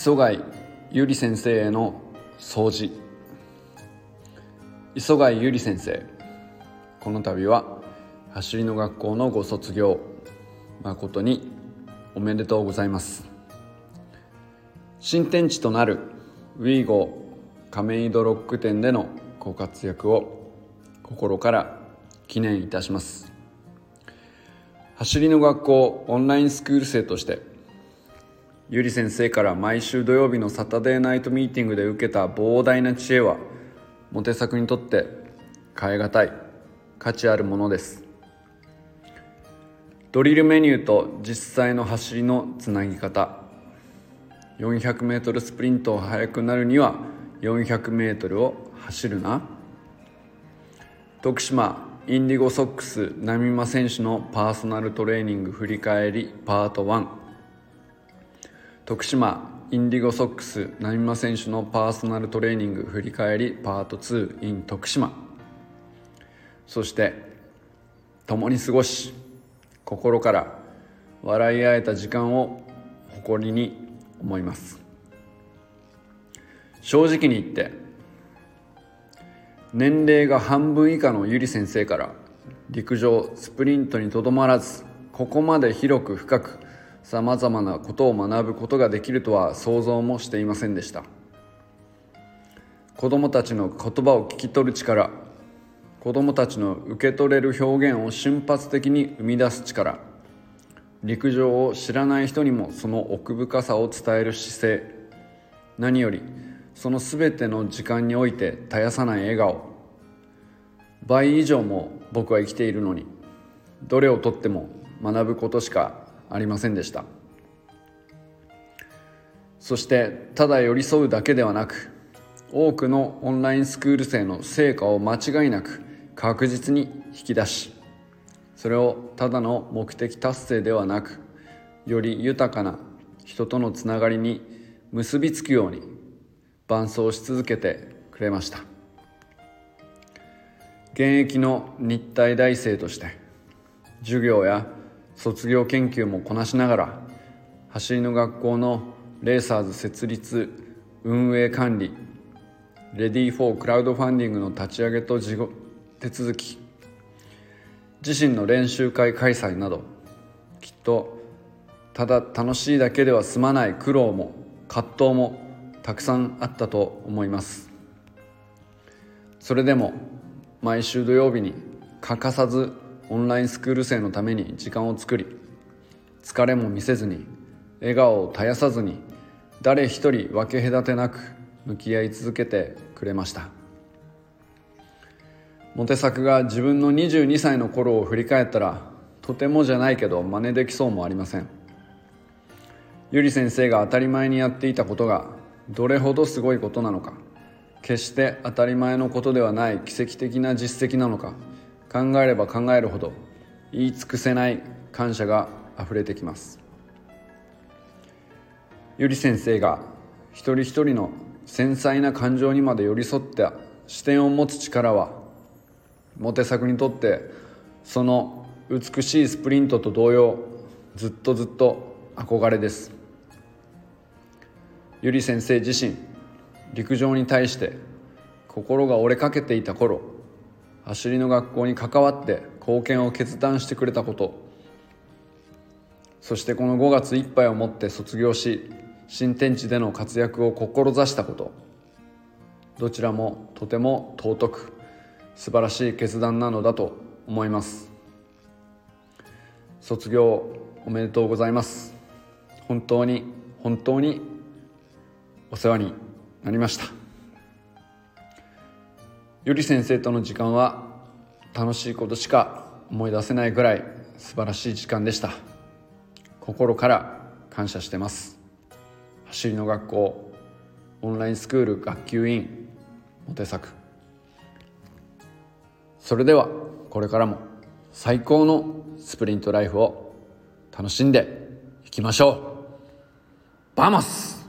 磯貝ゆり先生への掃除。磯貝ゆり先生この度は走りの学校のご卒業誠におめでとうございます。新天地となるウィーゴ亀戸ロック店でのご活躍を心から記念いたします。走りの学校オンラインスクール生としてゆり先生から毎週土曜日のサタデーナイトミーティングで受けた膨大な知恵はモテ作にとって変え難い価値あるものです。ドリルメニューと実際の走りのつなぎ方。400m スプリントを速くなるには 400m を走るな。徳島インディゴソックス波間選手のパーソナルトレーニング振り返りパート1徳島インディゴソックス波間選手のパーソナルトレーニング振り返りパート2 in 徳島。そして共に過ごし心から笑い合えた時間を誇りに思います。正直に言って年齢が半分以下のゆり先生から陸上スプリントにとどまらずここまで広く深くさまざまなことを学ぶことができるとは想像もしていませんでした。子どもたちの言葉を聞き取る力子どもたちの受け取れる表現を瞬発的に生み出す力陸上を知らない人にもその奥深さを伝える姿勢何よりその全ての時間において絶やさない笑顔。倍以上も僕は生きているのにどれをとっても学ぶことしかありませんでした。そしてただ寄り添うだけではなく多くのオンラインスクール生の成果を間違いなく確実に引き出しそれをただの目的達成ではなくより豊かな人とのつながりに結びつくように伴走し続けてくれました。現役の日体大生として授業や卒業研究もこなしながら走りの学校のレーサーズ設立運営管理レディー・フォー・クラウドファンディングの立ち上げと事後手続き自身の練習会開催などきっとただ楽しいだけでは済まない苦労も葛藤もたくさんあったと思います。それでも毎週土曜日に欠かさずオンラインスクール生のために時間を作り疲れも見せずに笑顔を絶やさずに誰一人分け隔てなく向き合い続けてくれました。モテ作が自分の22歳の頃を振り返ったらとてもじゃないけど真似できそうもありません。ゆり先生が当たり前にやっていたことがどれほどすごいことなのか決して当たり前のことではない奇跡的な実績なのか考えれば考えるほど言い尽くせない感謝が溢れてきます。ゆり先生が一人一人の繊細な感情にまで寄り添った視点を持つ力はモテ作にとってその美しいスプリントと同様ずっとずっと憧れです。ゆり先生自身陸上に対して心が折れかけていた頃走りの学校に関わって貢献を決断してくれたこと。そしてこの5月いっぱいをもって卒業し新天地での活躍を志したこと。どちらもとても尊く素晴らしい決断なのだと思います。卒業おめでとうございます。本当に本当にお世話になりました。ゆり先生との時間は楽しいことしか思い出せないぐらい素晴らしい時間でした。心から感謝してます。走りの学校オンラインスクール学級委員モテ作。それではこれからも最高のスプリントライフを楽しんでいきましょう。バモス!